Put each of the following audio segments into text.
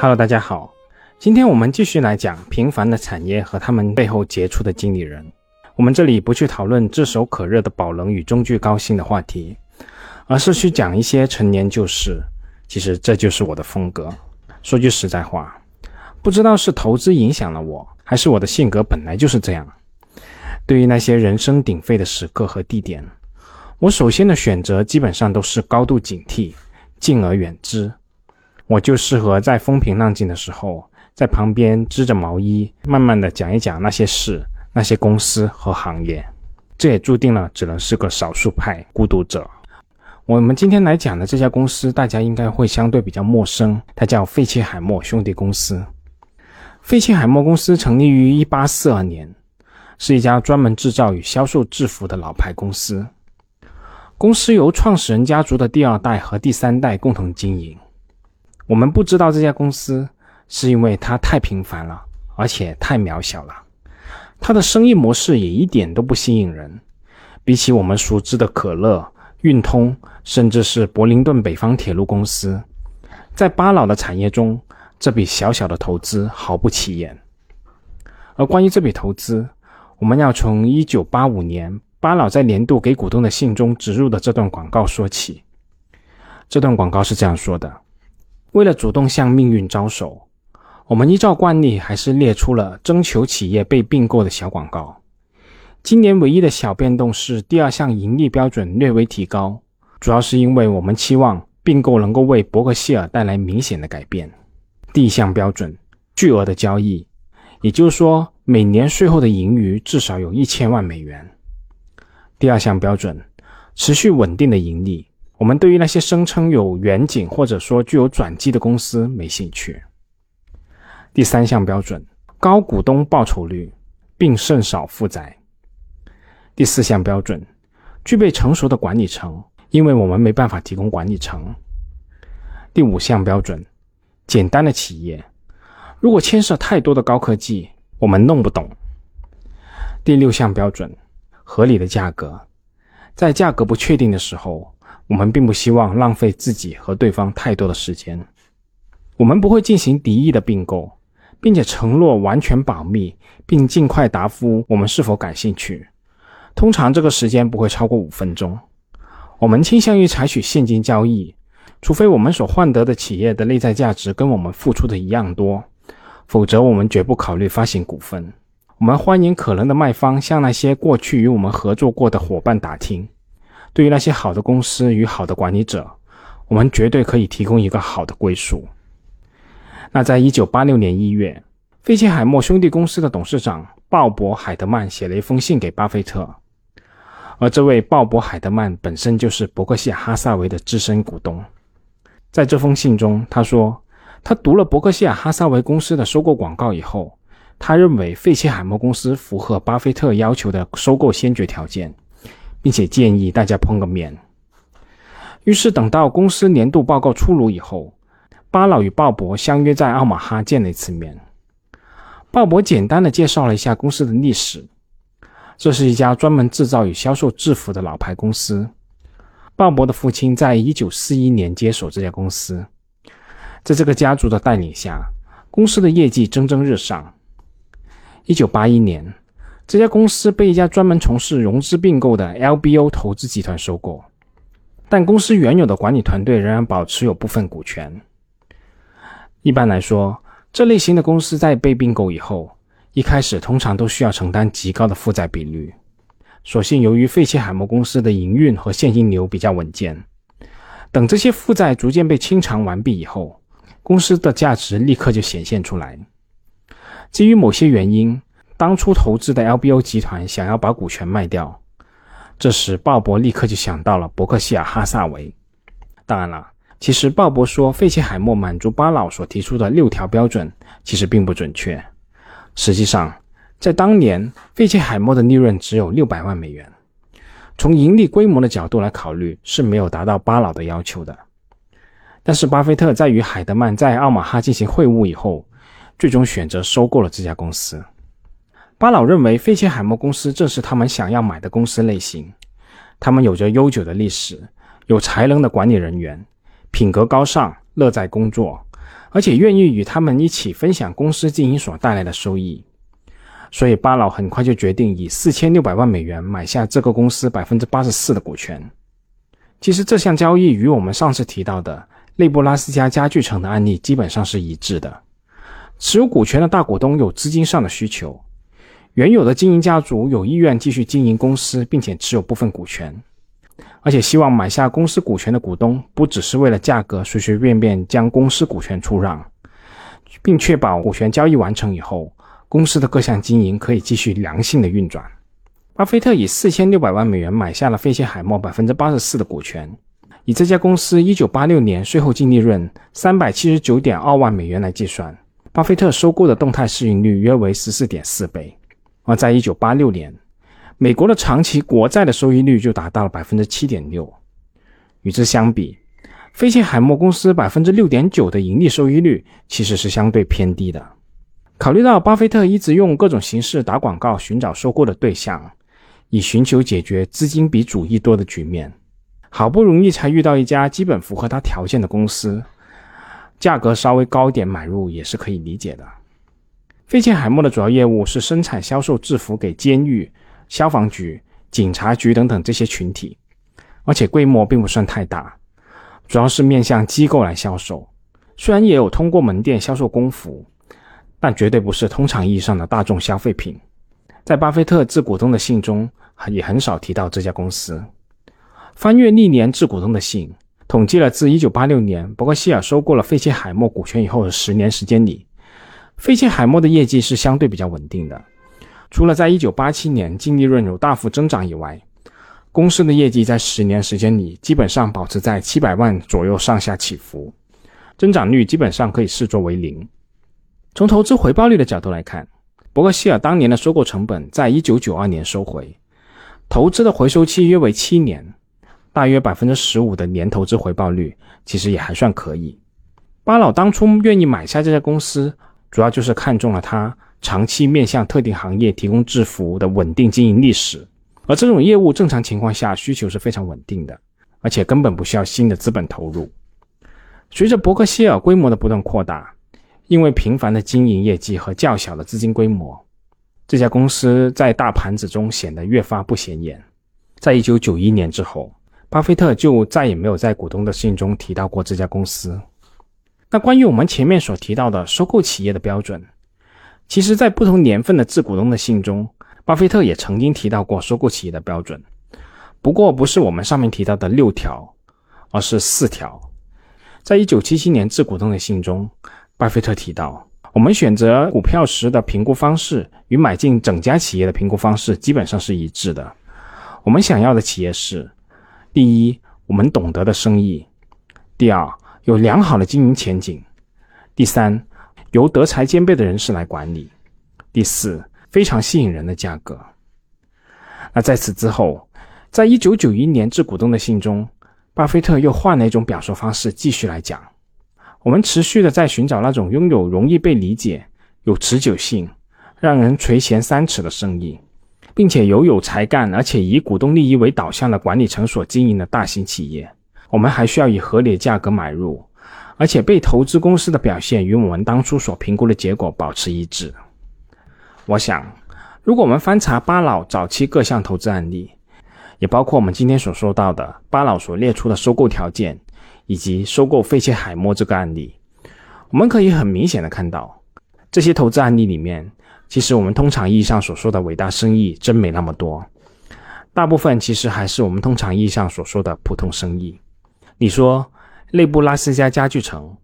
Hello，大家好，今天我们继续来讲平凡的产业和他们背后杰出的经理人。我们这里不去讨论炙手可热的宝能与中炬高新的话题，而是去讲一些陈年旧事。其实这就是我的风格。说句实在话，不知道是投资影响了我，还是我的性格本来就是这样。对于那些人声鼎沸的时刻和地点，我首先的选择基本上都是高度警惕，敬而远之。我就适合在风平浪静的时候，在旁边织着毛衣，慢慢的讲一讲那些事、那些公司和行业。这也注定了只能是个少数派孤独者。我们今天来讲的这家公司，大家应该会相对比较陌生，它叫费切海默兄弟公司。费切海默公司成立于一八四二年，是一家专门制造与销售制服的老牌公司。公司由创始人家族的第二代和第三代共同经营。我们不知道这家公司，是因为它太平凡了，而且太渺小了。它的生意模式也一点都不吸引人。比起我们熟知的可乐、运通，甚至是柏林顿北方铁路公司，在巴老的产业中，这笔小小的投资毫不起眼。而关于这笔投资，我们要从1985年巴老在年度给股东的信中植入的这段广告说起。这段广告是这样说的。为了主动向命运招手，我们依照惯例还是列出了征求企业被并购的小广告。今年唯一的小变动是第二项盈利标准略微提高，主要是因为我们期望并购能够为伯克希尔带来明显的改变。第一项标准：巨额的交易，也就是说每年税后的盈余至少有一千万美元。第二项标准：持续稳定的盈利。我们对于那些声称有远景或者说具有转机的公司没兴趣。第三项标准：高股东报酬率，并甚少负债。第四项标准：具备成熟的管理层，因为我们没办法提供管理层。第五项标准：简单的企业，如果牵涉太多的高科技，我们弄不懂。第六项标准：合理的价格，在价格不确定的时候。我们并不希望浪费自己和对方太多的时间。我们不会进行敌意的并购，并且承诺完全保密，并尽快答复我们是否感兴趣。通常这个时间不会超过五分钟。我们倾向于采取现金交易，除非我们所换得的企业的内在价值跟我们付出的一样多，否则我们绝不考虑发行股份。我们欢迎可能的卖方向那些过去与我们合作过的伙伴打听。对于那些好的公司与好的管理者，我们绝对可以提供一个好的归宿。那在一九八六年一月，费切海默兄弟公司的董事长鲍勃·海德曼写了一封信给巴菲特，而这位鲍勃·海德曼本身就是伯克希尔哈萨维的资深股东。在这封信中，他说，他读了伯克希尔哈萨维公司的收购广告以后，他认为费切海默公司符合巴菲特要求的收购先决条件。并且建议大家碰个面。于是等到公司年度报告出炉以后，巴老与鲍勃相约在奥马哈见了一次面。鲍勃简单的介绍了一下公司的历史，这是一家专门制造与销售制服的老牌公司。鲍勃的父亲在一九四一年接手这家公司，在这个家族的带领下，公司的业绩蒸蒸日上。一九八一年。这家公司被一家专门从事融资并购的 LBO 投资集团收购，但公司原有的管理团队仍然保持有部分股权。一般来说，这类型的公司在被并购以后，一开始通常都需要承担极高的负债比率。所幸，由于费切海默公司的营运和现金流比较稳健，等这些负债逐渐被清偿完毕以后，公司的价值立刻就显现出来。基于某些原因。当初投资的 LBO 集团想要把股权卖掉，这时鲍勃立刻就想到了伯克希尔哈萨维。当然了，其实鲍勃说费切海默满足巴老所提出的六条标准，其实并不准确。实际上，在当年，费切海默的利润只有六百万美元，从盈利规模的角度来考虑，是没有达到巴老的要求的。但是，巴菲特在与海德曼在奥马哈进行会晤以后，最终选择收购了这家公司。巴老认为，费切海默公司正是他们想要买的公司类型。他们有着悠久的历史，有才能的管理人员，品格高尚，乐在工作，而且愿意与他们一起分享公司经营所带来的收益。所以巴老很快就决定以四千六百万美元买下这个公司百分之八十四的股权。其实这项交易与我们上次提到的内布拉斯加家具城的案例基本上是一致的。持有股权的大股东有资金上的需求，原有的经营家族有意愿继续经营公司，并且持有部分股权，而且希望买下公司股权的股东不只是为了价格随随便便将公司股权出让，并确保股权交易完成以后。公司的各项经营可以继续良性的运转。巴菲特以四千六百万美元买下了费切海默百分之八十四的股权。以这家公司一九八六年税后净利润三百七十九点二万美元来计算，巴菲特收购的动态市盈率约为十四点四倍。而在一九八六年，美国的长期国债的收益率就达到了百分之七点六。与之相比，费切海默公司百分之六点九的盈利收益率其实是相对偏低的。考虑到巴菲特一直用各种形式打广告寻找收购的对象，以寻求解决资金比主意多的局面，好不容易才遇到一家基本符合他条件的公司，价格稍微高一点买入也是可以理解的。费切海默的主要业务是生产销售制服给监狱、消防局、警察局等等这些群体，而且规模并不算太大，主要是面向机构来销售，虽然也有通过门店销售工服。但绝对不是通常意义上的大众消费品。在巴菲特致股东的信中，也很少提到这家公司。翻阅历年致股东的信，统计了自1986年伯克希尔收购了费切海默股权以后的十年时间里，费切海默的业绩是相对比较稳定的。除了在1987年净利润有大幅增长以外，公司的业绩在十年时间里基本上保持在700万左右上下起伏，增长率基本上可以视作为零。从投资回报率的角度来看，伯克希尔当年的收购成本在一九九二年收回，投资的回收期约为七年，大约百分之十五的年投资回报率，其实也还算可以。巴老当初愿意买下这家公司，主要就是看中了它长期面向特定行业提供制服的稳定经营历史，而这种业务正常情况下需求是非常稳定的，而且根本不需要新的资本投入。随着伯克希尔规模的不断扩大。因为频繁的经营业绩和较小的资金规模，这家公司在大盘子中显得越发不显眼。在一九九一年之后，巴菲特就再也没有在股东的信中提到过这家公司。那关于我们前面所提到的收购企业的标准，其实，在不同年份的致股东的信中，巴菲特也曾经提到过收购企业的标准，不过不是我们上面提到的六条，而是四条。在一九七七年致股东的信中。巴菲特提到，我们选择股票时的评估方式与买进整家企业的评估方式基本上是一致的。我们想要的企业是：第一，我们懂得的生意；第二，有良好的经营前景；第三，由德才兼备的人士来管理；第四，非常吸引人的价格。那在此之后，在一九九一年致股东的信中，巴菲特又换了一种表述方式，继续来讲。我们持续的在寻找那种拥有容易被理解、有持久性、让人垂涎三尺的生意，并且由有才干而且以股东利益为导向的管理层所经营的大型企业。我们还需要以合理的价格买入，而且被投资公司的表现与我们当初所评估的结果保持一致。我想，如果我们翻查巴老早期各项投资案例，也包括我们今天所说到的巴老所列出的收购条件。以及收购费切海默这个案例，我们可以很明显的看到，这些投资案例里面，其实我们通常意义上所说的伟大生意真没那么多，大部分其实还是我们通常意义上所说的普通生意。你说内布拉斯加家具城、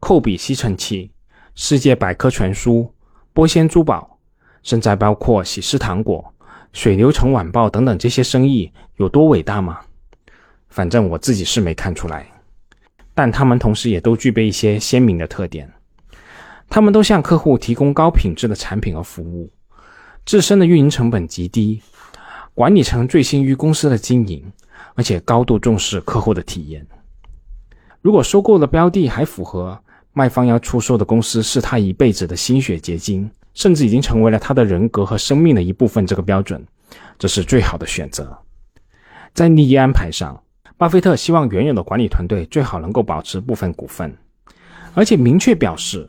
扣比吸尘器、世界百科全书、波仙珠宝，甚至还包括喜事糖果、水流城晚报等等这些生意有多伟大吗？反正我自己是没看出来。但他们同时也都具备一些鲜明的特点，他们都向客户提供高品质的产品和服务，自身的运营成本极低，管理层醉心于公司的经营，而且高度重视客户的体验。如果收购的标的还符合卖方要出售的公司是他一辈子的心血结晶，甚至已经成为了他的人格和生命的一部分，这个标准，这是最好的选择。在利益安排上。巴菲特希望原有的管理团队最好能够保持部分股份，而且明确表示，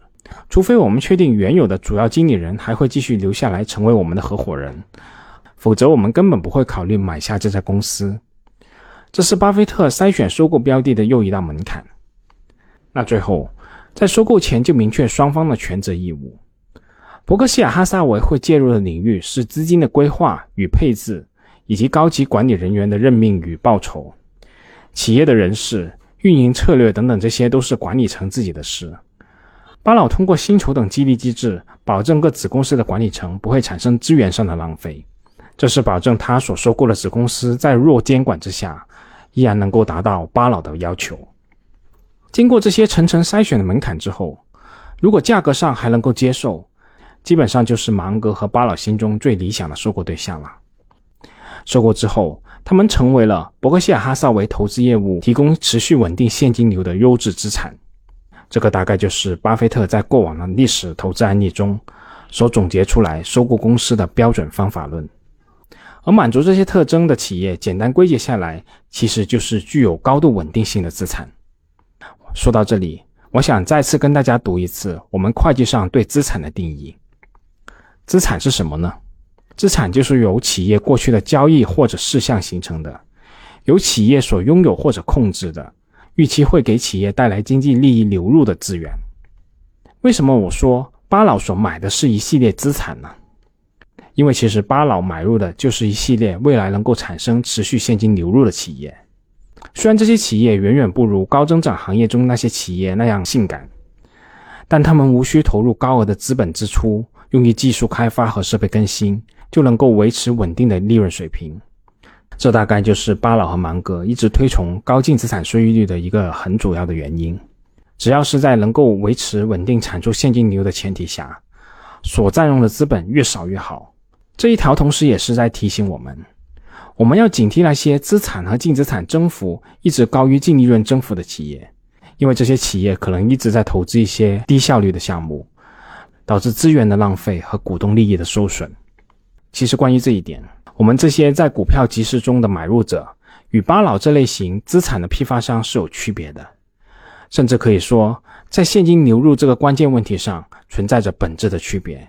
除非我们确定原有的主要经理人还会继续留下来成为我们的合伙人，否则我们根本不会考虑买下这家公司。这是巴菲特筛选收购标的的又一道门槛。那最后，在收购前就明确双方的权责义务。伯克希尔哈撒韦会介入的领域是资金的规划与配置，以及高级管理人员的任命与报酬。企业的人事、运营策略等等，这些都是管理层自己的事。巴老通过薪酬等激励机制，保证各子公司的管理层不会产生资源上的浪费。这是保证他所收购的子公司在弱监管之下，依然能够达到巴老的要求。经过这些层层筛选的门槛之后，如果价格上还能够接受。基本上就是芒格和巴老心中最理想的收购对象了。收购之后，他们成为了伯克希尔哈撒韦投资业务提供持续稳定现金流的优质资产。这个大概就是巴菲特在过往的历史投资案例中所总结出来收购公司的标准方法论。而满足这些特征的企业，简单归结下来，其实就是具有高度稳定性的资产。说到这里，我想再次跟大家读一次我们会计上对资产的定义。资产是什么呢？资产就是由企业过去的交易或者事项形成的，由企业所拥有或者控制的，预期会给企业带来经济利益流入的资源。为什么我说巴老所买的是一系列资产呢？因为其实巴老买入的就是一系列未来能够产生持续现金流入的企业。虽然这些企业远远不如高增长行业中那些企业那样性感，但他们无需投入高额的资本支出。用于技术开发和设备更新，就能够维持稳定的利润水平。这大概就是巴老和芒格一直推崇高净资产收益率的一个很主要的原因。只要是在能够维持稳定产出现金流的前提下，所占用的资本越少越好。这一条同时也是在提醒我们，我们要警惕那些资产和净资产增幅一直高于净利润增幅的企业，因为这些企业可能一直在投资一些低效率的项目。导致资源的浪费和股东利益的受损。其实，关于这一点，我们这些在股票集市中的买入者与巴老这类型资产的批发商是有区别的，甚至可以说，在现金流入这个关键问题上存在着本质的区别。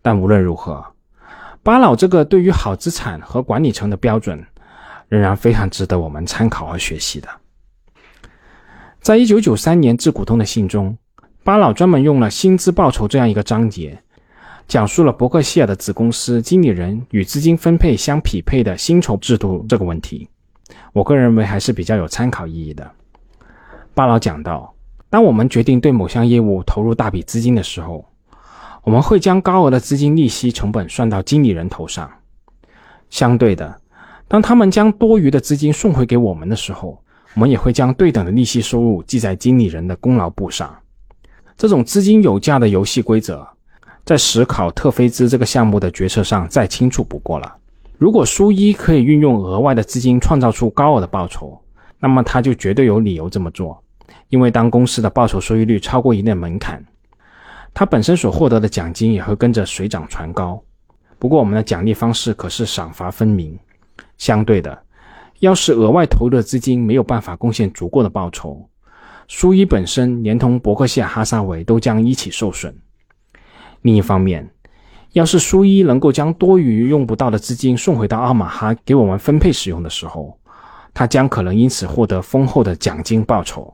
但无论如何，巴老这个对于好资产和管理层的标准，仍然非常值得我们参考和学习的。在一九九三年致股东的信中。巴老专门用了薪资报酬这样一个章节，讲述了伯克希尔的子公司经理人与资金分配相匹配的薪酬制度这个问题。我个人认为还是比较有参考意义的。巴老讲到，当我们决定对某项业务投入大笔资金的时候，我们会将高额的资金利息成本算到经理人头上。相对的，当他们将多余的资金送回给我们的时候，我们也会将对等的利息收入记在经理人的功劳簿上。这种资金有价的游戏规则，在史考特菲兹这个项目的决策上再清楚不过了。如果苏伊可以运用额外的资金创造出高额的报酬，那么他就绝对有理由这么做。因为当公司的报酬收益率超过一定门槛，他本身所获得的奖金也会跟着水涨船高。不过我们的奖励方式可是赏罚分明。相对的，要是额外投入的资金没有办法贡献足够的报酬，苏伊本身连同伯克希尔哈撒韦都将一起受损。另一方面，要是苏伊能够将多余用不到的资金送回到奥马哈给我们分配使用的时候，他将可能因此获得丰厚的奖金报酬。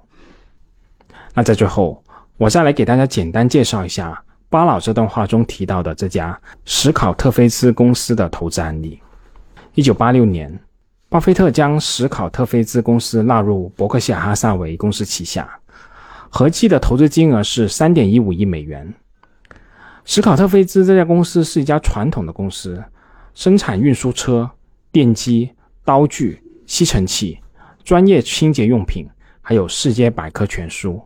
那在最后，我再来给大家简单介绍一下巴老这段话中提到的这家史考特菲兹公司的投资案例。一九八六年。巴菲特将史考特菲兹公司纳入伯克希尔哈撒韦公司旗下，合计的投资金额是三点一五亿美元。史考特菲兹这家公司是一家传统的公司，生产运输车、电机、刀具、吸尘器、专业清洁用品，还有世界百科全书。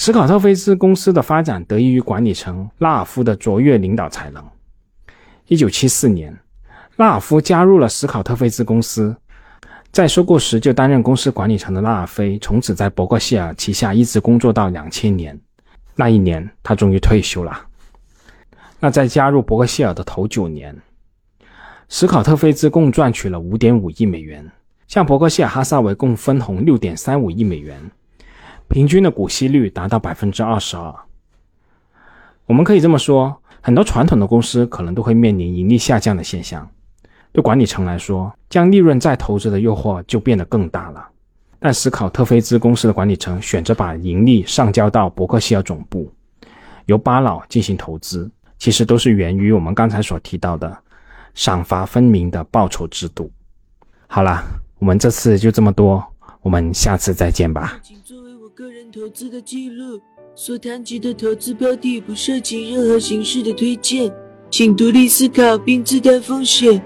史考特菲兹公司的发展得益于管理层拉尔夫的卓越领导才能。一九七四年。拉尔夫加入了史考特菲兹公司，在收购时就担任公司管理层的拉尔菲，从此在伯克希尔旗下一直工作到两千年。那一年，他终于退休了。那在加入伯克希尔的头九年，史考特菲兹共赚取了五点五亿美元，向伯克希尔哈撒韦共分红六点三五亿美元，平均的股息率达到百分之二十二。我们可以这么说，很多传统的公司可能都会面临盈利下降的现象。对管理层来说，将利润再投资的诱惑就变得更大了。但思考特菲兹公司的管理层选择把盈利上交到伯克希尔总部，由巴老进行投资，其实都是源于我们刚才所提到的赏罚分明的报酬制度。好了，我们这次就这么多，我们下次再见吧。投资的记录，所谈及的投资标的不涉及任何形式的推荐，请独立思考并自担风险。